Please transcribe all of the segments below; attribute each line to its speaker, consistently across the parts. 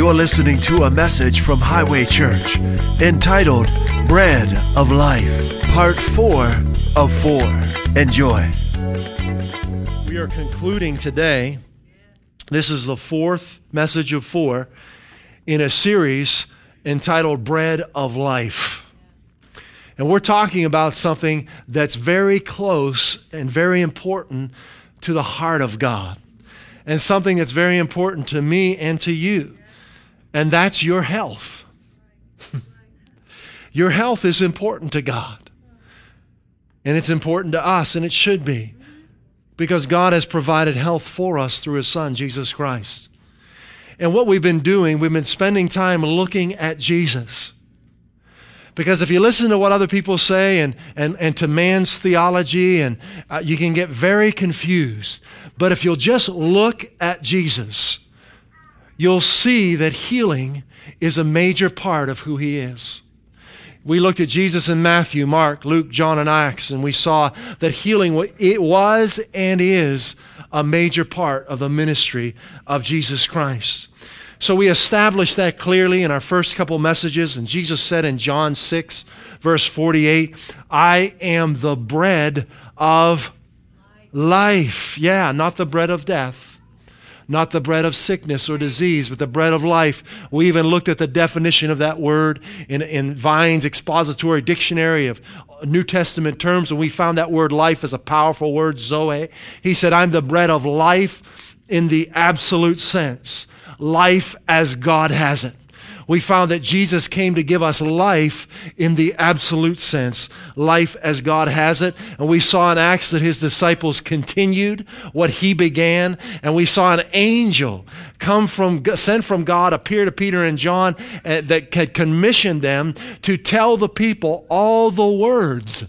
Speaker 1: You're listening to a message from Highway Church entitled Bread of Life, Part 4 of 4. Enjoy.
Speaker 2: We are concluding today. This is the fourth message of four in a series entitled Bread of Life. And we're talking about something that's very close and very important to the heart of God, and something that's very important to me and to you and that's your health. your health is important to God, and it's important to us, and it should be, because God has provided health for us through His Son, Jesus Christ. And what we've been doing, we've been spending time looking at Jesus. Because if you listen to what other people say and, and, and to man's theology, and uh, you can get very confused. But if you'll just look at Jesus, you'll see that healing is a major part of who he is. We looked at Jesus in Matthew, Mark, Luke, John, and Acts, and we saw that healing it was and is a major part of the ministry of Jesus Christ. So we established that clearly in our first couple messages, and Jesus said in John 6, verse 48, I am the bread of life. Yeah, not the bread of death not the bread of sickness or disease, but the bread of life. We even looked at the definition of that word in, in Vine's expository dictionary of New Testament terms, and we found that word life as a powerful word, Zoe. He said, I'm the bread of life in the absolute sense, life as God has it we found that Jesus came to give us life in the absolute sense, life as God has it. And we saw in Acts that his disciples continued what he began. And we saw an angel come from, sent from God, appear to Peter and John uh, that had commissioned them to tell the people all the words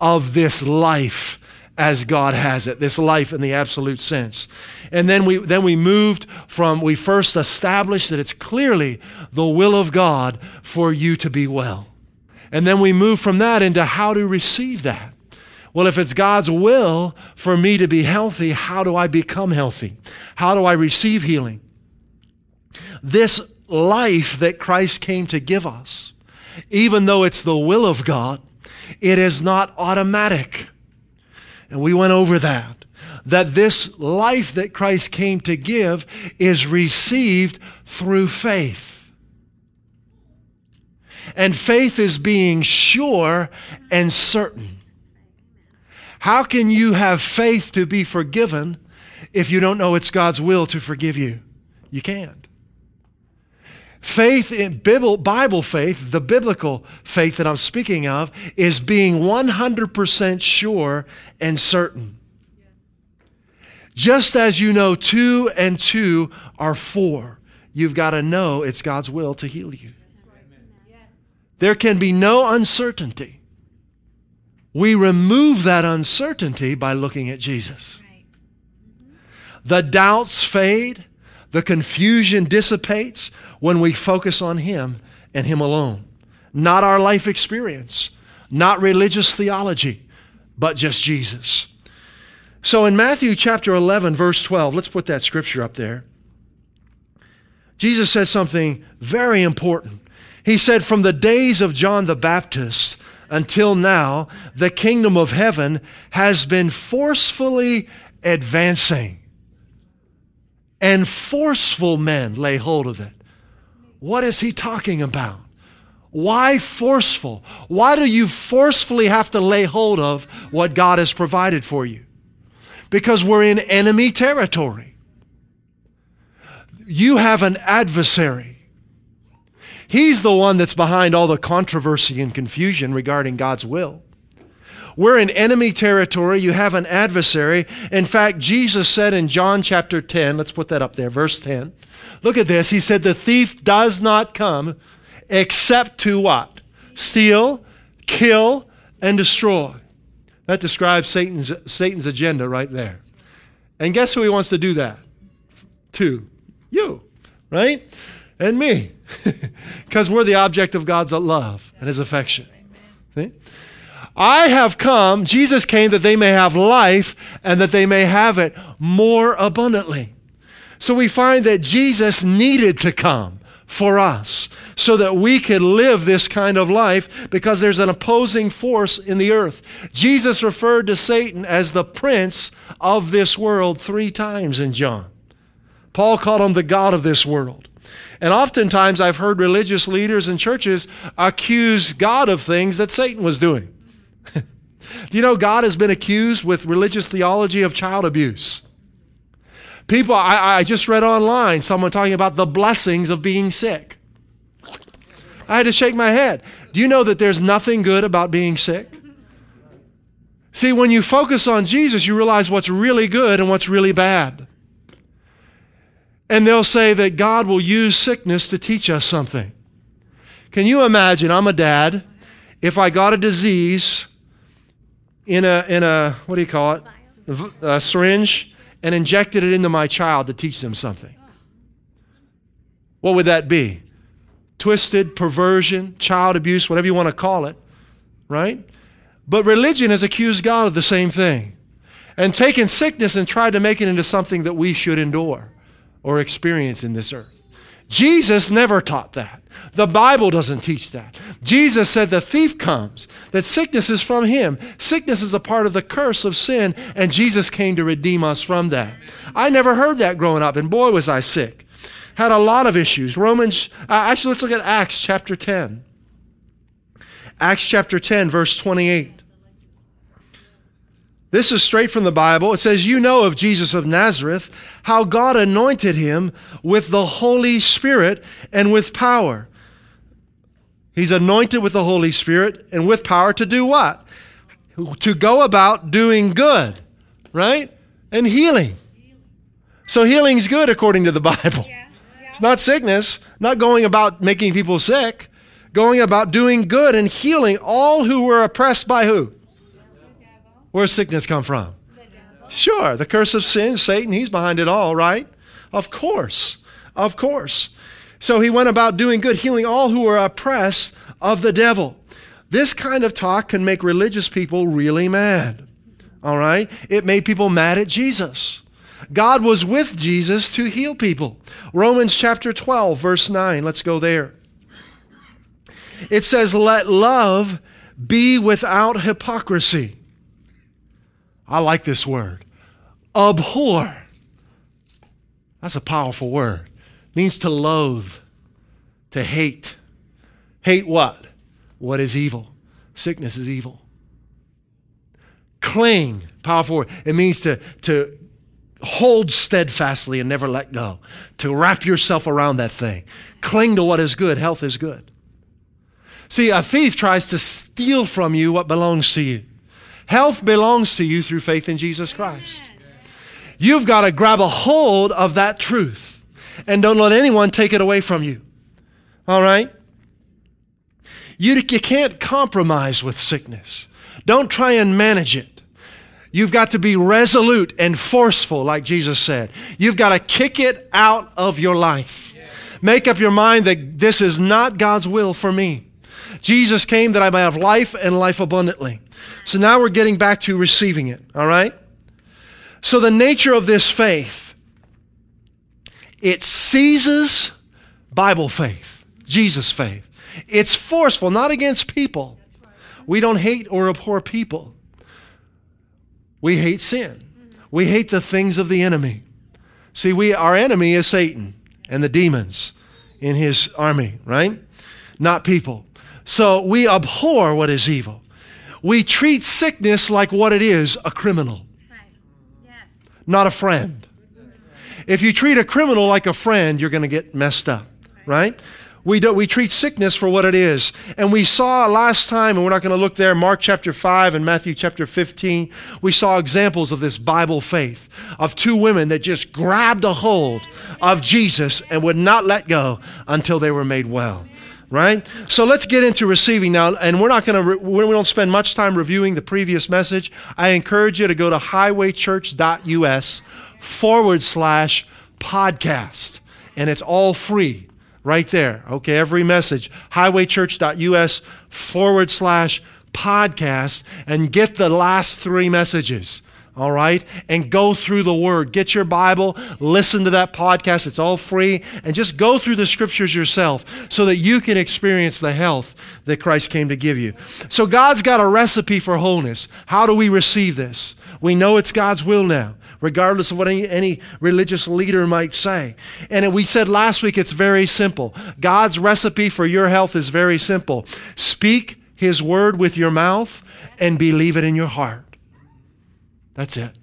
Speaker 2: of this life as God has it, this life in the absolute sense. And then we, then we moved from, we first established that it's clearly the will of God for you to be well. And then we moved from that into how to receive that. Well, if it's God's will for me to be healthy, how do I become healthy? How do I receive healing? This life that Christ came to give us, even though it's the will of God, it is not automatic. And we went over that. That this life that Christ came to give is received through faith. And faith is being sure and certain. How can you have faith to be forgiven if you don't know it's God's will to forgive you? You can't. Faith in Bible Bible faith, the biblical faith that I'm speaking of, is being 100% sure and certain. Just as you know two and two are four, you've got to know it's God's will to heal you. There can be no uncertainty. We remove that uncertainty by looking at Jesus. The doubts fade, the confusion dissipates when we focus on Him and Him alone. Not our life experience, not religious theology, but just Jesus. So in Matthew chapter 11, verse 12, let's put that scripture up there. Jesus said something very important. He said, From the days of John the Baptist until now, the kingdom of heaven has been forcefully advancing and forceful men lay hold of it. What is he talking about? Why forceful? Why do you forcefully have to lay hold of what God has provided for you? Because we're in enemy territory. You have an adversary. He's the one that's behind all the controversy and confusion regarding God's will. We're in enemy territory. You have an adversary. In fact, Jesus said in John chapter 10, let's put that up there, verse 10. Look at this. He said, The thief does not come except to what? Steal, kill, and destroy. That describes Satan's, Satan's agenda right there. And guess who he wants to do that? To you, right? And me. Because we're the object of God's love and his affection. See? I have come, Jesus came that they may have life and that they may have it more abundantly. So we find that Jesus needed to come for us so that we could live this kind of life because there's an opposing force in the earth. Jesus referred to Satan as the prince of this world three times in John. Paul called him the God of this world. And oftentimes I've heard religious leaders in churches accuse God of things that Satan was doing. Do you know God has been accused with religious theology of child abuse? People, I, I just read online someone talking about the blessings of being sick. I had to shake my head. Do you know that there's nothing good about being sick? See, when you focus on Jesus, you realize what's really good and what's really bad. And they'll say that God will use sickness to teach us something. Can you imagine? I'm a dad. If I got a disease in a, in a what do you call it? A syringe and injected it into my child to teach them something. What would that be? Twisted, perversion, child abuse, whatever you want to call it, right? But religion has accused God of the same thing and taken sickness and tried to make it into something that we should endure or experience in this earth. Jesus never taught that. The Bible doesn't teach that. Jesus said the thief comes, that sickness is from him. Sickness is a part of the curse of sin, and Jesus came to redeem us from that. I never heard that growing up, and boy, was I sick. Had a lot of issues. Romans, uh, actually, let's look at Acts chapter 10. Acts chapter 10, verse 28. This is straight from the Bible. It says, You know of Jesus of Nazareth, how God anointed him with the Holy Spirit and with power. He's anointed with the Holy Spirit and with power to do what? To go about doing good, right? And healing. So healing's good according to the Bible. It's not sickness, not going about making people sick, going about doing good and healing all who were oppressed by who? Where's sickness come from? Sure, the curse of sin, Satan, he's behind it all, right? Of course. Of course. So he went about doing good, healing all who were oppressed of the devil. This kind of talk can make religious people really mad. All right? It made people mad at Jesus. God was with Jesus to heal people. Romans chapter 12, verse 9. Let's go there. It says, Let love be without hypocrisy. I like this word. Abhor. That's a powerful word. It means to loathe, to hate. Hate what? What is evil? Sickness is evil. Cling, powerful word. It means to, to hold steadfastly and never let go, to wrap yourself around that thing. Cling to what is good. Health is good. See, a thief tries to steal from you what belongs to you. Health belongs to you through faith in Jesus Christ. You've got to grab a hold of that truth and don't let anyone take it away from you. All right? You, you can't compromise with sickness. Don't try and manage it. You've got to be resolute and forceful, like Jesus said. You've got to kick it out of your life. Make up your mind that this is not God's will for me. Jesus came that I may have life and life abundantly. So now we're getting back to receiving it, all right? So the nature of this faith, it seizes Bible faith, Jesus faith. It's forceful, not against people. We don't hate or abhor people. We hate sin. We hate the things of the enemy. See, we our enemy is Satan and the demons in his army, right? Not people. So we abhor what is evil. We treat sickness like what it is a criminal, not a friend. If you treat a criminal like a friend, you're going to get messed up, right? We, do, we treat sickness for what it is. And we saw last time, and we're not going to look there, Mark chapter 5 and Matthew chapter 15, we saw examples of this Bible faith of two women that just grabbed a hold of Jesus and would not let go until they were made well right? So let's get into receiving now. And we're not going to, we don't spend much time reviewing the previous message. I encourage you to go to highwaychurch.us forward slash podcast. And it's all free right there. Okay, every message, highwaychurch.us forward slash podcast, and get the last three messages. All right? And go through the Word. Get your Bible, listen to that podcast, it's all free, and just go through the Scriptures yourself so that you can experience the health that Christ came to give you. So, God's got a recipe for wholeness. How do we receive this? We know it's God's will now regardless of what any, any, religious leader might say. And we said last week it's very simple. God's recipe for your health is very simple. Speak His word with your mouth and believe it in your heart. That's it.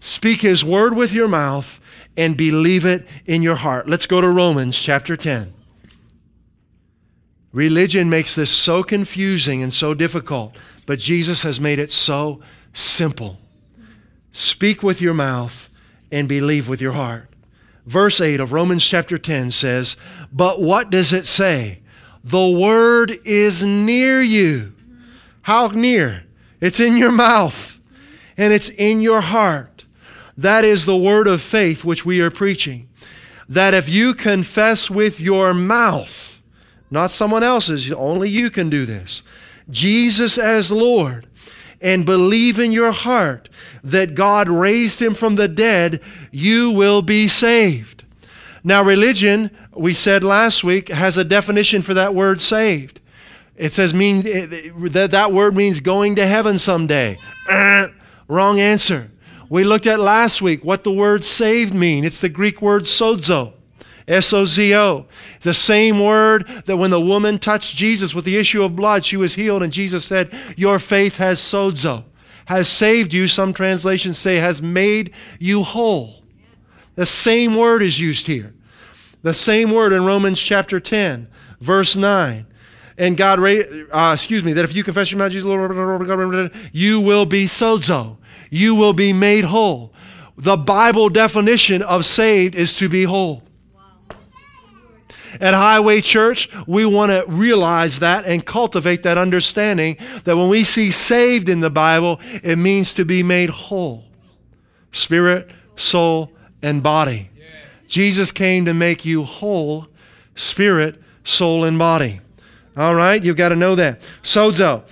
Speaker 2: Speak his word with your mouth and believe it in your heart. Let's go to Romans chapter 10. Religion makes this so confusing and so difficult, but Jesus has made it so simple. Speak with your mouth and believe with your heart. Verse 8 of Romans chapter 10 says, But what does it say? The word is near you. How near? It's in your mouth and it's in your heart. That is the word of faith which we are preaching. That if you confess with your mouth, not someone else's, only you can do this, Jesus as Lord, and believe in your heart that God raised him from the dead, you will be saved. Now, religion, we said last week, has a definition for that word saved. It says mean that that word means going to heaven someday. Wrong answer. We looked at last week what the word saved mean. It's the Greek word sozo. S-O-Z-O. The same word that when the woman touched Jesus with the issue of blood, she was healed, and Jesus said, Your faith has sozo, has saved you. Some translations say has made you whole. The same word is used here. The same word in Romans chapter 10, verse 9 and God, uh, excuse me, that if you confess your mouth, Jesus, Lord, you will be sozo. You will be made whole. The Bible definition of saved is to be whole. At Highway Church, we want to realize that and cultivate that understanding that when we see saved in the Bible, it means to be made whole spirit, soul, and body. Jesus came to make you whole spirit, soul, and body. All right, you've got to know that. Sozo.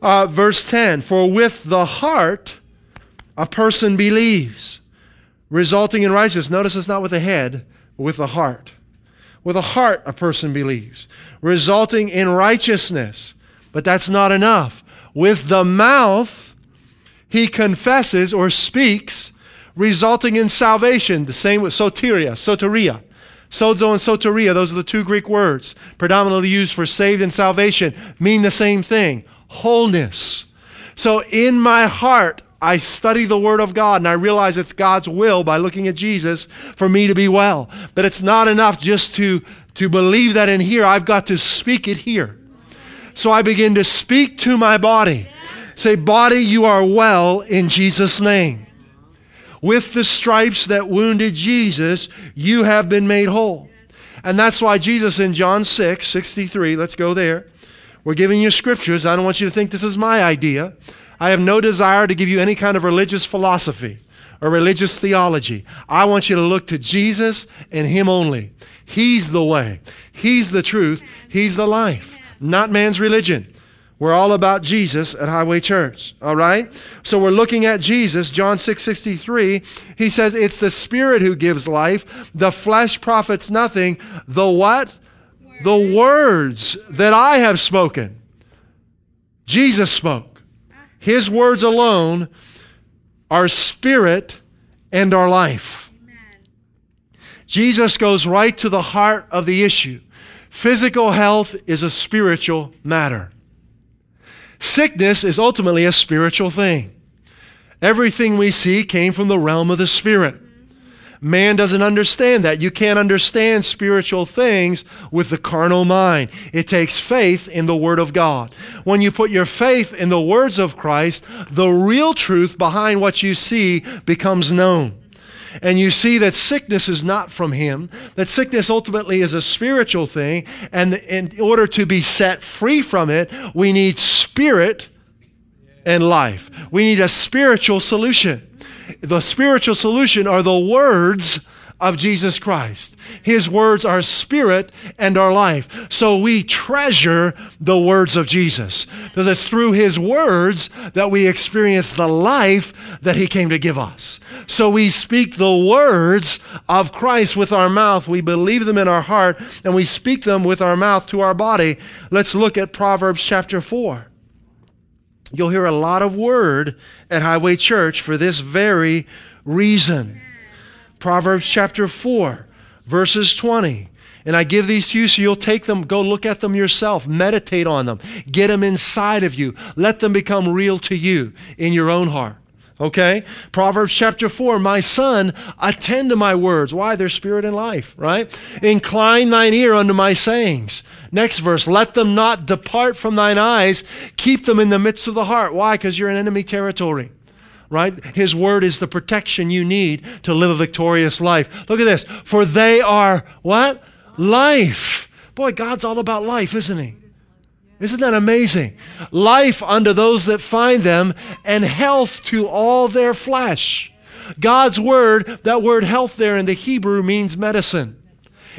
Speaker 2: Uh, verse 10 For with the heart a person believes, resulting in righteousness. Notice it's not with the head, but with the heart. With the heart a person believes, resulting in righteousness. But that's not enough. With the mouth he confesses or speaks, resulting in salvation. The same with soteria, soteria. Sozo and soteria, those are the two Greek words predominantly used for saved and salvation, mean the same thing wholeness. So in my heart, I study the Word of God and I realize it's God's will by looking at Jesus for me to be well. But it's not enough just to, to believe that in here. I've got to speak it here. So I begin to speak to my body. Say, Body, you are well in Jesus' name. With the stripes that wounded Jesus, you have been made whole. And that's why Jesus in John 6, 63, let's go there. We're giving you scriptures. I don't want you to think this is my idea. I have no desire to give you any kind of religious philosophy or religious theology. I want you to look to Jesus and Him only. He's the way, He's the truth, He's the life, not man's religion. We're all about Jesus at Highway Church, all right? So we're looking at Jesus, John 6 63. He says, It's the Spirit who gives life. The flesh profits nothing. The what? Word. The words that I have spoken. Jesus spoke. His words alone are spirit and our life. Amen. Jesus goes right to the heart of the issue. Physical health is a spiritual matter. Sickness is ultimately a spiritual thing. Everything we see came from the realm of the Spirit. Man doesn't understand that. You can't understand spiritual things with the carnal mind. It takes faith in the Word of God. When you put your faith in the words of Christ, the real truth behind what you see becomes known and you see that sickness is not from Him, that sickness ultimately is a spiritual thing, and in order to be set free from it, we need spirit and life. We need a spiritual solution. The spiritual solution are the words of Jesus Christ. His words are spirit and our life. So we treasure the words of Jesus because it's through his words that we experience the life that he came to give us. So we speak the words of Christ with our mouth. We believe them in our heart and we speak them with our mouth to our body. Let's look at Proverbs chapter 4. You'll hear a lot of word at Highway Church for this very reason. Proverbs chapter 4, verses 20. And I give these to you so you'll take them, go look at them yourself, meditate on them, get them inside of you, let them become real to you in your own heart. Okay? Proverbs chapter 4, my son, attend to my words. Why? They're spirit and life, right? Incline thine ear unto my sayings. Next verse, let them not depart from thine eyes, keep them in the midst of the heart. Why? Because you're in enemy territory right? His word is the protection you need to live a victorious life. Look at this. For they are what? Life. Boy, God's all about life, isn't he? Isn't that amazing? Life unto those that find them and health to all their flesh. God's word, that word health there in the Hebrew means medicine.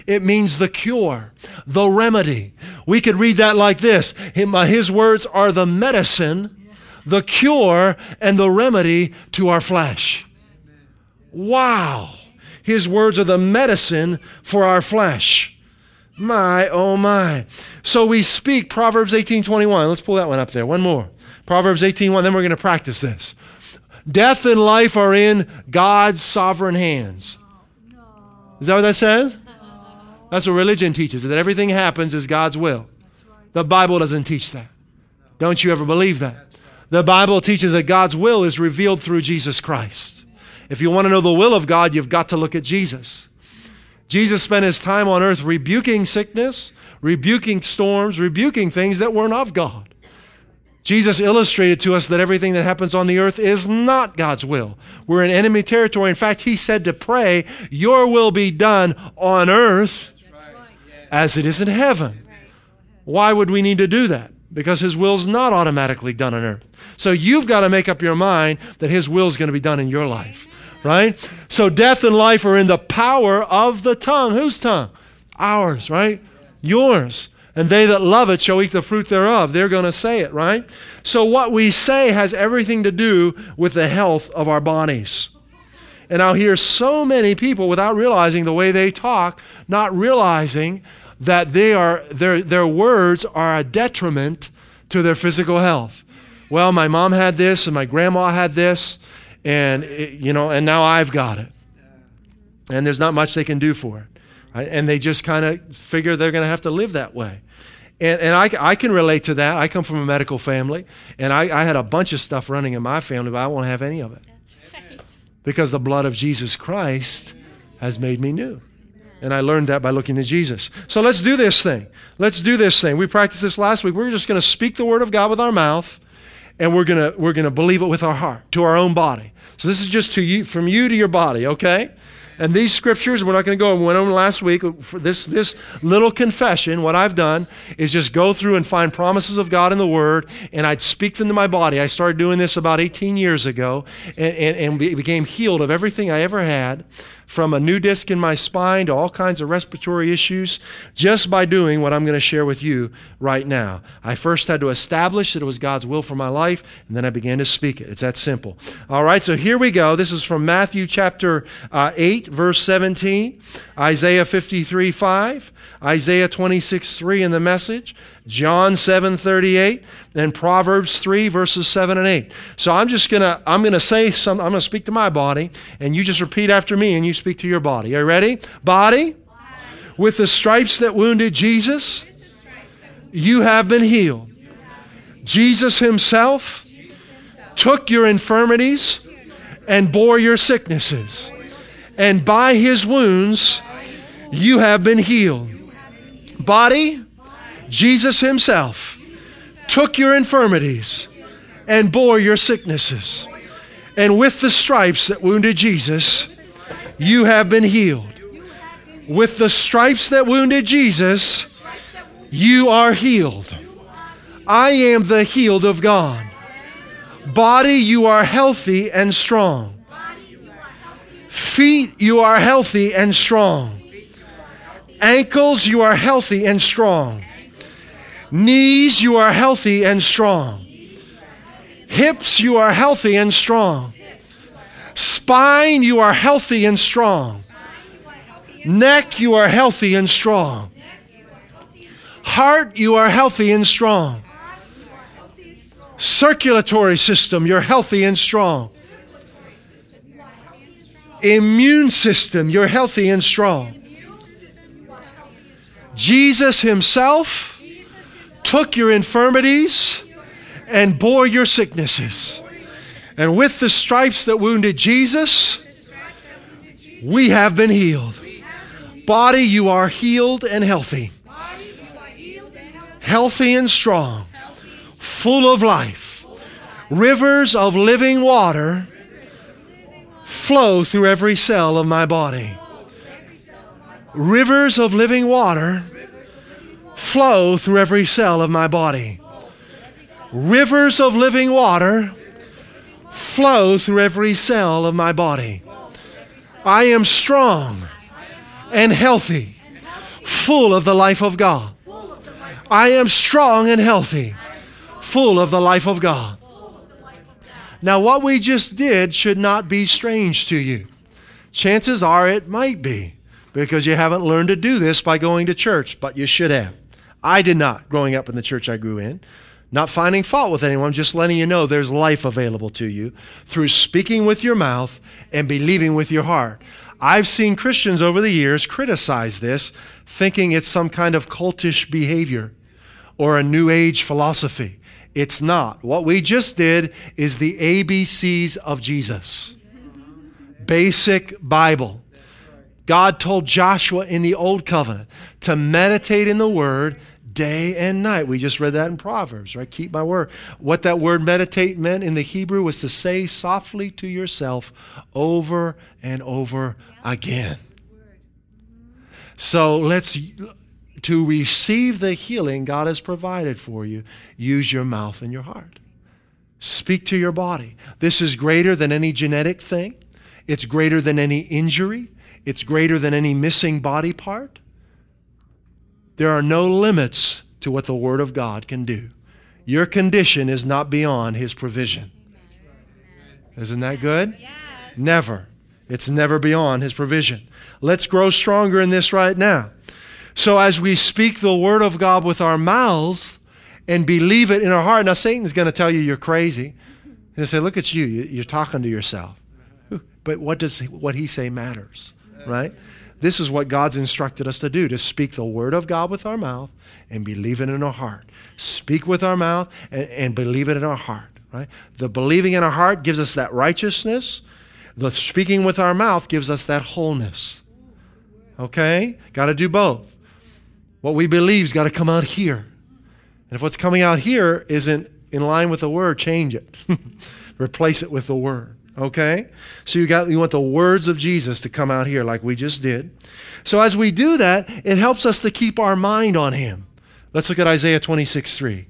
Speaker 2: It means the cure, the remedy. We could read that like this uh, His words are the medicine the cure and the remedy to our flesh. Wow. His words are the medicine for our flesh. My, oh my. So we speak Proverbs 18:21. Let's pull that one up there. One more. Proverbs 18:1. Then we're going to practice this. Death and life are in God's sovereign hands. Is that what that says? That's what religion teaches, that everything happens is God's will. The Bible doesn't teach that. Don't you ever believe that? The Bible teaches that God's will is revealed through Jesus Christ. If you want to know the will of God, you've got to look at Jesus. Jesus spent his time on earth rebuking sickness, rebuking storms, rebuking things that weren't of God. Jesus illustrated to us that everything that happens on the earth is not God's will. We're in enemy territory. In fact, he said to pray, Your will be done on earth as it is in heaven. Why would we need to do that? Because his will's not automatically done on earth. So you've got to make up your mind that His will is going to be done in your life, right? So death and life are in the power of the tongue. Whose tongue? Ours, right? Yours. And they that love it shall eat the fruit thereof. They're going to say it, right? So what we say has everything to do with the health of our bodies. And I'll hear so many people without realizing the way they talk, not realizing that they are, their, their words are a detriment to their physical health well, my mom had this and my grandma had this, and it, you know, and now I've got it. And there's not much they can do for it. Right? And they just kind of figure they're going to have to live that way. And, and I, I can relate to that. I come from a medical family, and I, I had a bunch of stuff running in my family, but I won't have any of it. That's right. Because the blood of Jesus Christ has made me new. And I learned that by looking to Jesus. So let's do this thing. Let's do this thing. We practiced this last week. We're just going to speak the word of God with our mouth and we're gonna we're gonna believe it with our heart to our own body. So this is just to you from you to your body, okay? And these scriptures, we're not going to go. We went over last week. For this this little confession, what I've done is just go through and find promises of God in the Word, and I'd speak them to my body. I started doing this about 18 years ago, and, and, and became healed of everything I ever had from a new disc in my spine to all kinds of respiratory issues just by doing what I'm going to share with you right now. I first had to establish that it was God's will for my life, and then I began to speak it. It's that simple. All right, so here we go. This is from Matthew chapter uh, 8, verse 17, Isaiah 53, 5, Isaiah 26, 3 in the message, John 7 38, and Proverbs 3, verses 7 and 8. So I'm just to, I'm to say some, I'm to speak to my body, and you just repeat after me and you speak to your body. Are you ready? Body, with the stripes that wounded Jesus, you have been healed. Jesus himself took your infirmities and bore your sicknesses. And by his wounds, you have been healed. Body, Jesus Himself took your infirmities and bore your sicknesses. And with the stripes that wounded Jesus, you have been healed. With the stripes that wounded Jesus, you are healed. I am the healed of God. Body, you are healthy and strong. Feet, you are healthy and strong. Ankles, you are healthy and strong. Knees, you are healthy and strong. Hips, you are healthy and strong. Spine, you are healthy and strong. Neck, you are healthy and strong. Heart, you are healthy and strong. Circulatory system, you're healthy and strong. Immune system, you're healthy and strong. Jesus Himself took your infirmities and bore your sicknesses. And with the stripes that wounded Jesus, we have been healed. Body, you are healed and healthy. Healthy and strong, full of life. Rivers of living water flow through every cell of my body. Rivers of living water flow through every cell of my body. Rivers of living water flow through every cell of my body. I am strong and healthy, full of the life of God. I am strong and healthy, full of the life of God. Now, what we just did should not be strange to you. Chances are it might be because you haven't learned to do this by going to church, but you should have. I did not growing up in the church I grew in. Not finding fault with anyone, just letting you know there's life available to you through speaking with your mouth and believing with your heart. I've seen Christians over the years criticize this, thinking it's some kind of cultish behavior or a New Age philosophy. It's not. What we just did is the ABCs of Jesus. Basic Bible. God told Joshua in the Old Covenant to meditate in the Word day and night. We just read that in Proverbs, right? Keep my word. What that word meditate meant in the Hebrew was to say softly to yourself over and over again. So let's, to receive the healing God has provided for you, use your mouth and your heart. Speak to your body. This is greater than any genetic thing, it's greater than any injury. It's greater than any missing body part. There are no limits to what the Word of God can do. Your condition is not beyond His provision. Isn't that good? Yes. Never. It's never beyond His provision. Let's grow stronger in this right now. So, as we speak the Word of God with our mouths and believe it in our heart, now Satan's going to tell you you're crazy. He'll say, Look at you, you're talking to yourself. But what does what he say matters? Right? This is what God's instructed us to do to speak the word of God with our mouth and believe it in our heart. Speak with our mouth and, and believe it in our heart, right? The believing in our heart gives us that righteousness. The speaking with our mouth gives us that wholeness. Okay? Got to do both. What we believe's got to come out here. And if what's coming out here isn't in line with the word, change it. Replace it with the word. Okay? So you got you want the words of Jesus to come out here like we just did. So as we do that, it helps us to keep our mind on him. Let's look at Isaiah 26, 3.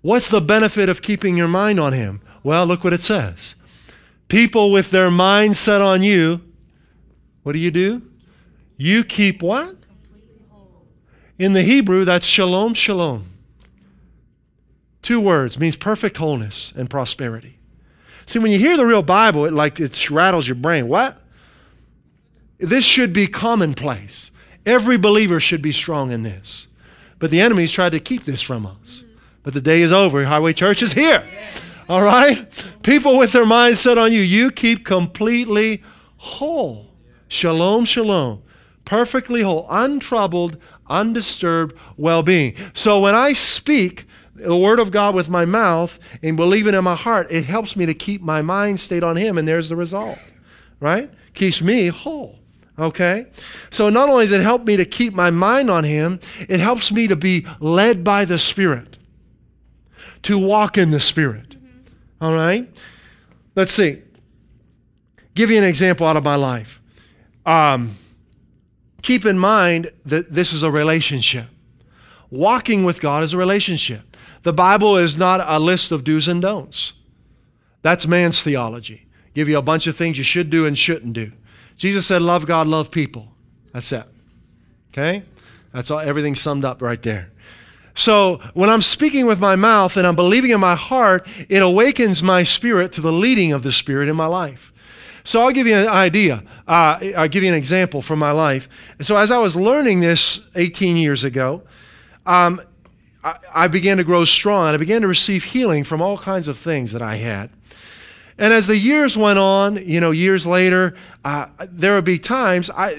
Speaker 2: What's the benefit of keeping your mind on him? Well, look what it says. People with their mind set on you, what do you do? You keep what? In the Hebrew, that's shalom, shalom. Two words means perfect wholeness and prosperity. See, when you hear the real Bible, it like it rattles your brain. What? This should be commonplace. Every believer should be strong in this. But the enemy's tried to keep this from us. But the day is over. Highway Church is here. All right? People with their minds set on you, you keep completely whole. Shalom, shalom. Perfectly whole, untroubled, undisturbed well being. So when I speak, the word of God with my mouth and believe it in my heart, it helps me to keep my mind stayed on Him, and there's the result, right? Keeps me whole. Okay? So not only does it help me to keep my mind on Him, it helps me to be led by the Spirit, to walk in the Spirit. All right? Let's see. Give you an example out of my life. Um, keep in mind that this is a relationship. Walking with God is a relationship. The Bible is not a list of do's and don'ts. That's man's theology. give you a bunch of things you should do and shouldn't do. Jesus said, Love God, love people. That's it. Okay? That's all, everything summed up right there. So when I'm speaking with my mouth and I'm believing in my heart, it awakens my spirit to the leading of the Spirit in my life. So I'll give you an idea. Uh, I'll give you an example from my life. So as I was learning this 18 years ago, um, I, began to grow strong and I began to receive healing from all kinds of things that I had. And as the years went on, you know, years later, uh, there would be times I,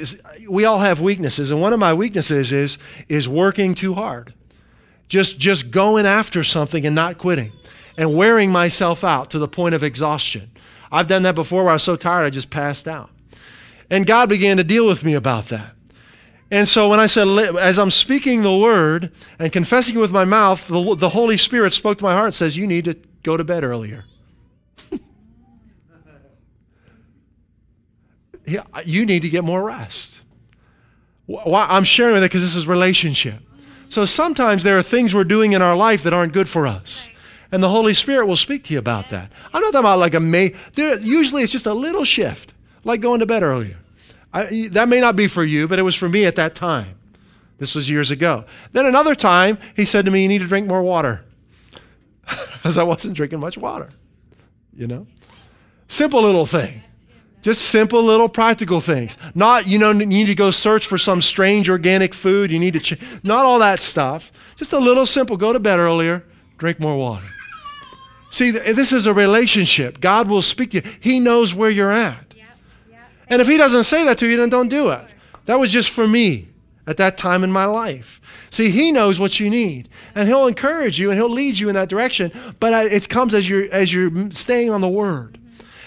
Speaker 2: we all have weaknesses, and one of my weaknesses is is working too hard, just just going after something and not quitting, and wearing myself out to the point of exhaustion. I've done that before, where I was so tired I just passed out, and God began to deal with me about that. And so when I said, as I'm speaking the word and confessing it with my mouth, the, the Holy Spirit spoke to my heart and says, You need to go to bed earlier. you need to get more rest. Why? I'm sharing with it because this is relationship. So sometimes there are things we're doing in our life that aren't good for us. And the Holy Spirit will speak to you about that. I'm not talking about like a may, there, usually it's just a little shift, like going to bed earlier. I, that may not be for you, but it was for me at that time. This was years ago. Then another time, he said to me, You need to drink more water. Because I wasn't drinking much water. You know? Simple little thing. Just simple little practical things. Not, you know, you need to go search for some strange organic food. You need to, ch- not all that stuff. Just a little simple. Go to bed earlier, drink more water. See, this is a relationship. God will speak to you. He knows where you're at. And if He doesn't say that to you, then don't do it. That was just for me at that time in my life. See, He knows what you need, and He'll encourage you and He'll lead you in that direction. But it comes as you're as you're staying on the Word.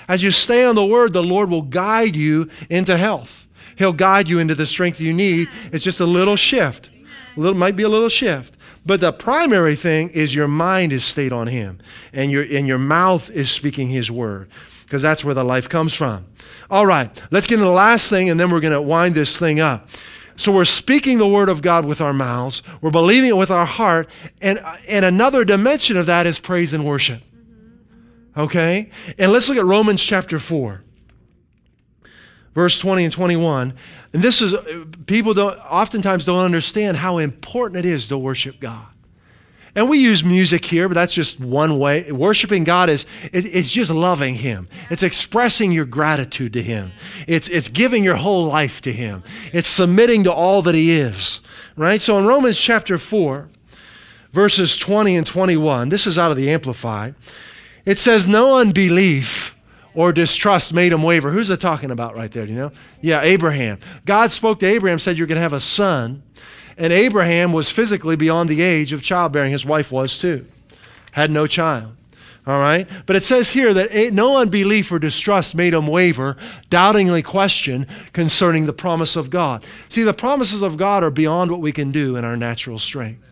Speaker 2: As you stay on the Word, the Lord will guide you into health. He'll guide you into the strength you need. It's just a little shift. A little might be a little shift. But the primary thing is your mind is stayed on Him, and your and your mouth is speaking His word, because that's where the life comes from. All right, let's get into the last thing, and then we're going to wind this thing up. So we're speaking the word of God with our mouths, we're believing it with our heart, and, and another dimension of that is praise and worship. Mm-hmm. Okay? And let's look at Romans chapter 4, verse 20 and 21. And this is, people don't, oftentimes don't understand how important it is to worship God. And we use music here, but that's just one way. Worshiping God is it, it's just loving Him. It's expressing your gratitude to Him. It's it's giving your whole life to Him. It's submitting to all that He is. Right? So in Romans chapter 4, verses 20 and 21, this is out of the Amplified. It says, No unbelief or distrust made him waver. Who's it talking about right there? You know? Yeah, Abraham. God spoke to Abraham, said, You're going to have a son. And Abraham was physically beyond the age of childbearing. His wife was too, had no child. All right? But it says here that no unbelief or distrust made him waver, doubtingly question concerning the promise of God. See, the promises of God are beyond what we can do in our natural strength.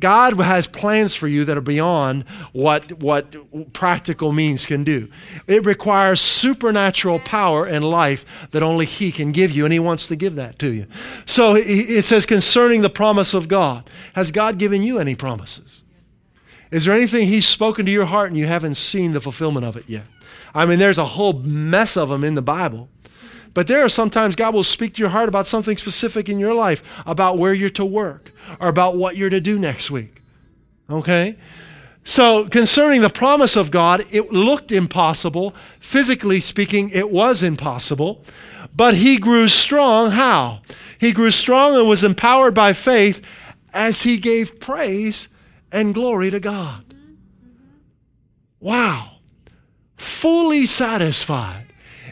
Speaker 2: God has plans for you that are beyond what, what practical means can do. It requires supernatural power and life that only He can give you, and He wants to give that to you. So it says, concerning the promise of God, has God given you any promises? Is there anything He's spoken to your heart and you haven't seen the fulfillment of it yet? I mean, there's a whole mess of them in the Bible. But there are sometimes God will speak to your heart about something specific in your life, about where you're to work, or about what you're to do next week. Okay? So, concerning the promise of God, it looked impossible. Physically speaking, it was impossible. But he grew strong. How? He grew strong and was empowered by faith as he gave praise and glory to God. Wow. Fully satisfied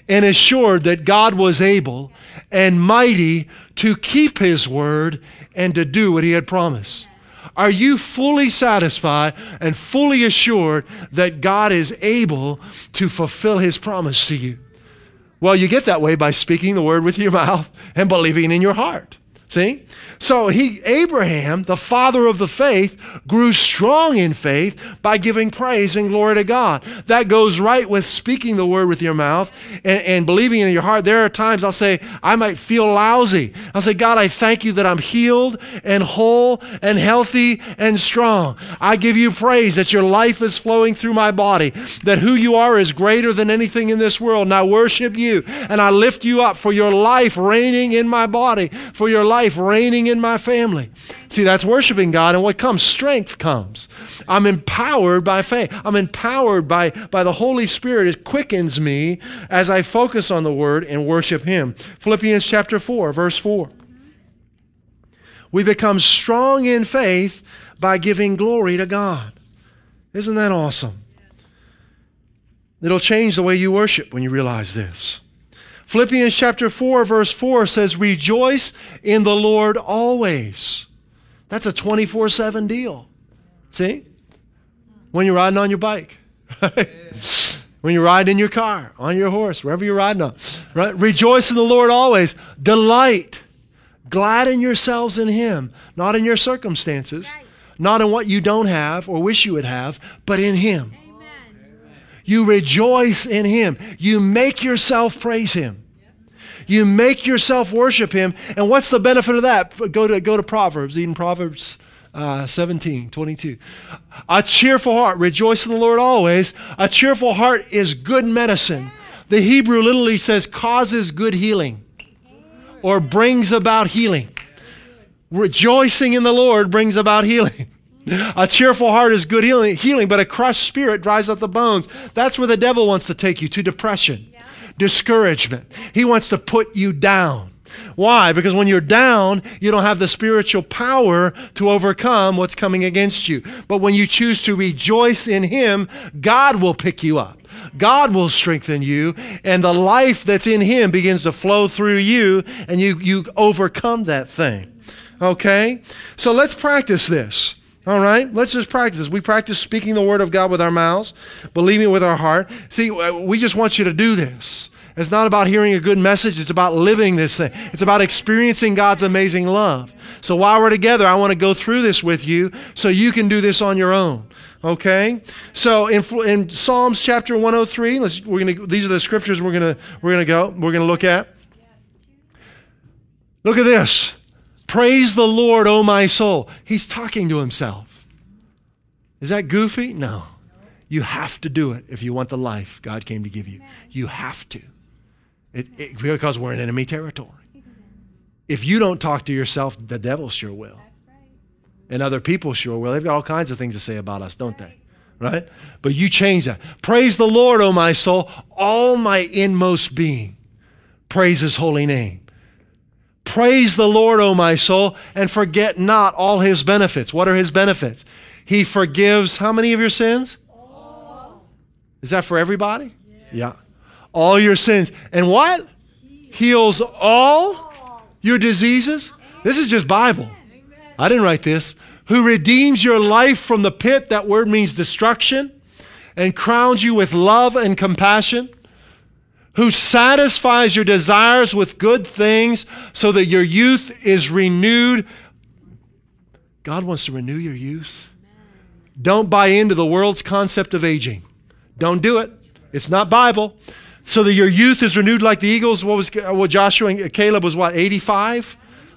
Speaker 2: and assured that God was able and mighty to keep his word and to do what he had promised. Are you fully satisfied and fully assured that God is able to fulfill his promise to you? Well, you get that way by speaking the word with your mouth and believing in your heart. See? So he Abraham, the father of the faith, grew strong in faith by giving praise and glory to God. That goes right with speaking the word with your mouth and, and believing in your heart. There are times I'll say, I might feel lousy. I'll say, God, I thank you that I'm healed and whole and healthy and strong. I give you praise that your life is flowing through my body, that who you are is greater than anything in this world. And I worship you and I lift you up for your life reigning in my body, for your life reigning in my family. See, that's worshiping God, and what comes? Strength comes. I'm empowered by faith. I'm empowered by, by the Holy Spirit. It quickens me as I focus on the Word and worship Him. Philippians chapter 4, verse 4. We become strong in faith by giving glory to God. Isn't that awesome? It'll change the way you worship when you realize this. Philippians chapter 4, verse 4 says, Rejoice in the Lord always. That's a 24 7 deal. See? When you're riding on your bike, right? when you're riding in your car, on your horse, wherever you're riding on, right? Rejoice in the Lord always. Delight. Gladden yourselves in Him, not in your circumstances, not in what you don't have or wish you would have, but in Him. You rejoice in Him. You make yourself praise Him. You make yourself worship Him. And what's the benefit of that? Go to, go to Proverbs, even Proverbs uh, 17, 22. A cheerful heart, rejoice in the Lord always. A cheerful heart is good medicine. The Hebrew literally says causes good healing or brings about healing. Rejoicing in the Lord brings about healing. A cheerful heart is good healing, healing, but a crushed spirit dries up the bones. That's where the devil wants to take you to depression, yeah. discouragement. He wants to put you down. Why? Because when you're down, you don't have the spiritual power to overcome what's coming against you. But when you choose to rejoice in Him, God will pick you up. God will strengthen you, and the life that's in Him begins to flow through you, and you, you overcome that thing. Okay? So let's practice this. All right, let's just practice. We practice speaking the word of God with our mouths, believing with our heart. See, uh, we just want you to do this. It's not about hearing a good message, it's about living this thing. It's about experiencing God's amazing love. So while we're together, I want to go through this with you so you can do this on your own. Okay? So in, in Psalms chapter 103, we're gonna, these are the scriptures we're going to we're gonna go, we're going to look at. Look at this. Praise the Lord, O my soul. He's talking to himself. Is that goofy? No. You have to do it if you want the life God came to give you. You have to. It, it, because we're in enemy territory. If you don't talk to yourself, the devil sure will. And other people sure will. They've got all kinds of things to say about us, don't they? Right? But you change that. Praise the Lord, O my soul, all my inmost being. Praise his holy name. Praise the Lord, O my soul, and forget not all his benefits. What are his benefits? He forgives how many of your sins? All. Is that for everybody? Yeah. yeah. All your sins. And what? Heals all your diseases. This is just Bible. I didn't write this. Who redeems your life from the pit, that word means destruction, and crowns you with love and compassion who satisfies your desires with good things so that your youth is renewed. God wants to renew your youth. Don't buy into the world's concept of aging. Don't do it. It's not Bible. So that your youth is renewed like the eagles. What was what Joshua and Caleb was what 85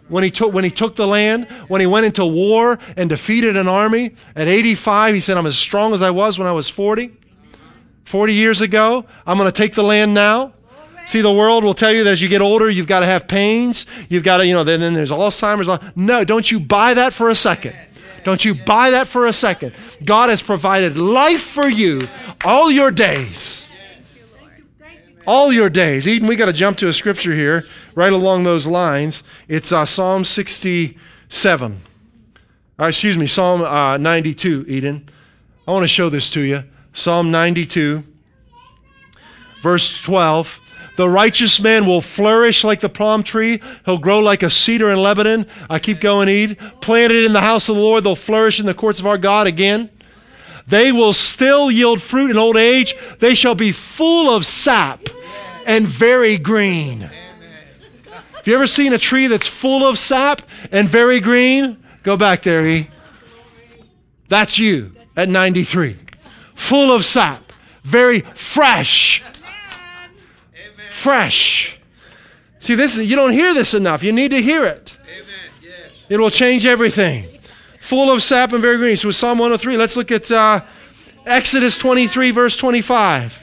Speaker 2: when he took when he took the land, when he went into war and defeated an army at 85, he said I'm as strong as I was when I was 40. 40 years ago. I'm going to take the land now. See, the world will tell you that as you get older, you've got to have pains. You've got to, you know, then, then there's Alzheimer's. No, don't you buy that for a second. Don't you buy that for a second. God has provided life for you all your days. All your days. Eden, we got to jump to a scripture here right along those lines. It's uh, Psalm 67. Uh, excuse me, Psalm uh, 92, Eden. I want to show this to you. Psalm 92, verse 12. The righteous man will flourish like the palm tree. He'll grow like a cedar in Lebanon. I keep going, Ed. Planted in the house of the Lord, they'll flourish in the courts of our God again. They will still yield fruit in old age. They shall be full of sap and very green. Have you ever seen a tree that's full of sap and very green? Go back there, E. That's you at 93. Full of sap, very fresh. Fresh. See, this is, you don't hear this enough. You need to hear it. It will change everything. Full of sap and very green. So, with Psalm 103. Let's look at uh, Exodus 23, verse 25.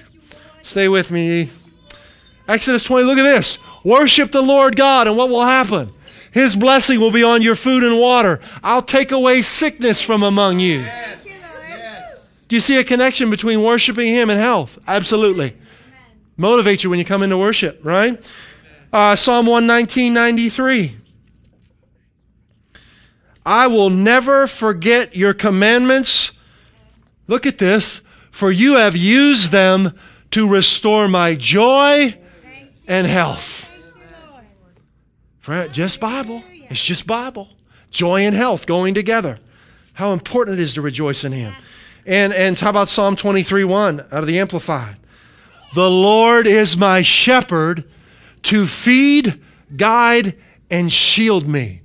Speaker 2: Stay with me. Exodus 20. Look at this. Worship the Lord God, and what will happen? His blessing will be on your food and water. I'll take away sickness from among you. Do you see a connection between worshiping Him and health? Absolutely. Motivate you when you come into worship, right? Uh, Psalm 119, 93. I will never forget your commandments. Look at this. For you have used them to restore my joy and health. Friend, just Bible. It's just Bible. Joy and health going together. How important it is to rejoice in Him. And, and how about Psalm 23 1 out of the Amplified? The Lord is my shepherd to feed, guide, and shield me.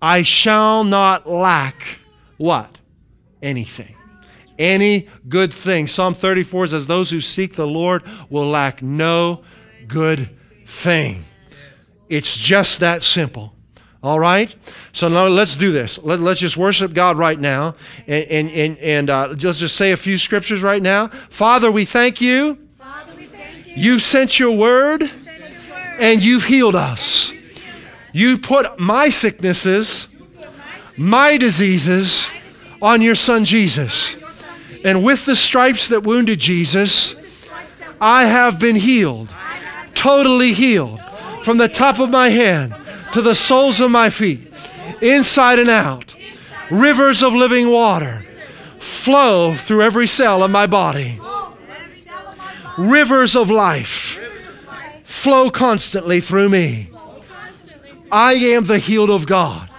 Speaker 2: I shall not lack what? Anything. Any good thing. Psalm 34 says, Those who seek the Lord will lack no good thing. It's just that simple. All right? So now let's do this. Let, us just worship God right now and, and, and, and uh, just, just say a few scriptures right now. Father, we thank you.
Speaker 3: Father, we thank you.
Speaker 2: You've sent your word
Speaker 3: Send your word.
Speaker 2: and you've healed us. You put my sicknesses, my diseases on your son Jesus. And with the stripes that wounded Jesus, I have been healed, totally healed, from the top of my head to the soles of my feet, inside and out. Rivers of living water flow through every cell of my body. Rivers of life flow constantly through me. I am the healed of God.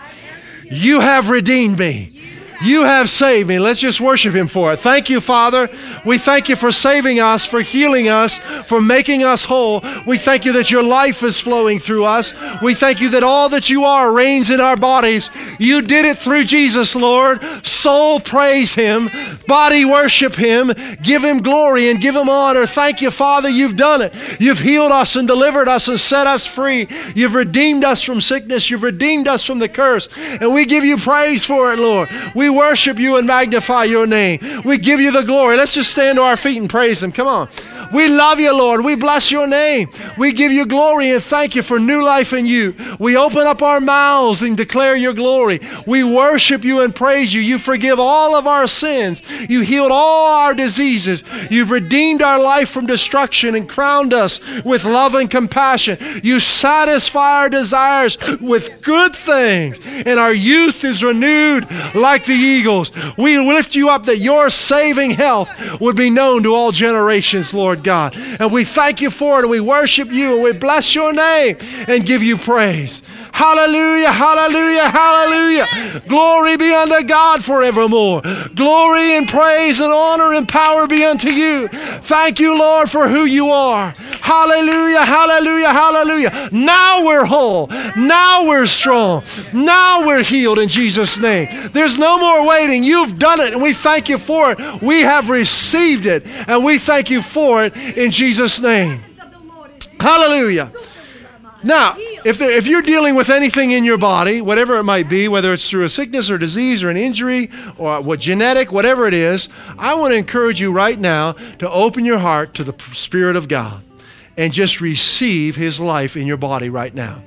Speaker 2: You have redeemed me. You have saved me. Let's just worship Him for it. Thank you, Father. We thank you for saving us, for healing us, for making us whole. We thank you that your life is flowing through us. We thank you that all that you are reigns in our bodies. You did it through Jesus, Lord. Soul praise Him, body worship Him, give Him glory and give Him honor. Thank you, Father. You've done it. You've healed us and delivered us and set us free. You've redeemed us from sickness. You've redeemed us from the curse. And we give you praise for it, Lord. We worship you and magnify your name. We give you the glory. Let's just stand to our feet and praise Him. Come on. We love you, Lord. We bless your name. We give you glory and thank you for new life in you. We open up our mouths and declare your glory. We worship you and praise you. You forgive all of our sins. You healed all our diseases. You've redeemed our life from destruction and crowned us with love and compassion. You satisfy our desires with good things, and our youth is renewed like the eagles. We lift you up that your saving health would be known to all generations, Lord God. And we thank you for it, and we worship you, and we bless your name and give you praise. Hallelujah, hallelujah, hallelujah. Glory be unto God forevermore. Glory and praise and honor and power be unto you. Thank you, Lord, for who you are. Hallelujah, hallelujah, hallelujah. Now we're whole. Now we're strong. Now we're healed in Jesus' name. There's no more waiting. You've done it, and we thank you for it. We have received it, and we thank you for it in Jesus' name. Hallelujah. Now, if, there, if you're dealing with anything in your body, whatever it might be, whether it's through a sickness or disease or an injury or what genetic, whatever it is, I want to encourage you right now to open your heart to the Spirit of God and just receive His life in your body right now.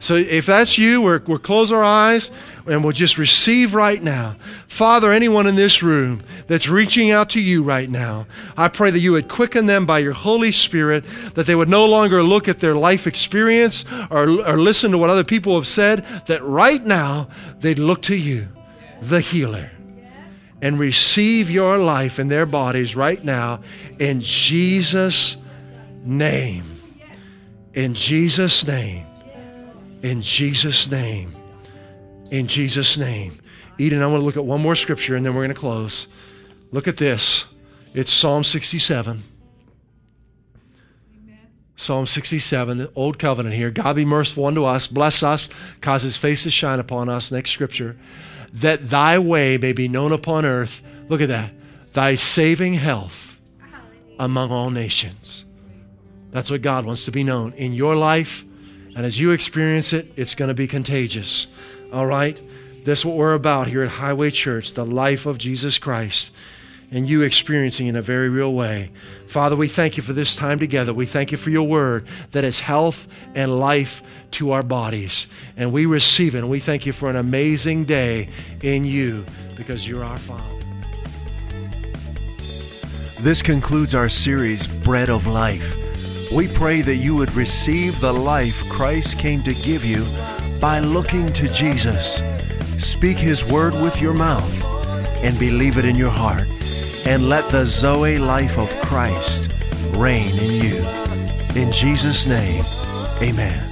Speaker 2: So if that's you, we're, we'll close our eyes and we'll just receive right now. Father, anyone in this room that's reaching out to you right now, I pray that you would quicken them by your Holy Spirit, that they would no longer look at their life experience or, or listen to what other people have said, that right now they'd look to you, the healer, and receive your life in their bodies right now in Jesus' name. In Jesus' name. In Jesus' name. In Jesus' name. Eden, I want to look at one more scripture and then we're going to close. Look at this. It's Psalm 67. Psalm 67, the Old Covenant here. God be merciful unto us, bless us, cause his face to shine upon us. Next scripture. That thy way may be known upon earth. Look at that. Thy saving health among all nations. That's what God wants to be known in your life. And as you experience it, it's going to be contagious. All right? That's what we're about here at Highway Church the life of Jesus Christ and you experiencing in a very real way. Father, we thank you for this time together. We thank you for your word that is health and life to our bodies. And we receive it. And we thank you for an amazing day in you because you're our Father.
Speaker 1: This concludes our series, Bread of Life. We pray that you would receive the life Christ came to give you by looking to Jesus. Speak his word with your mouth and believe it in your heart and let the Zoe life of Christ reign in you. In Jesus' name, amen.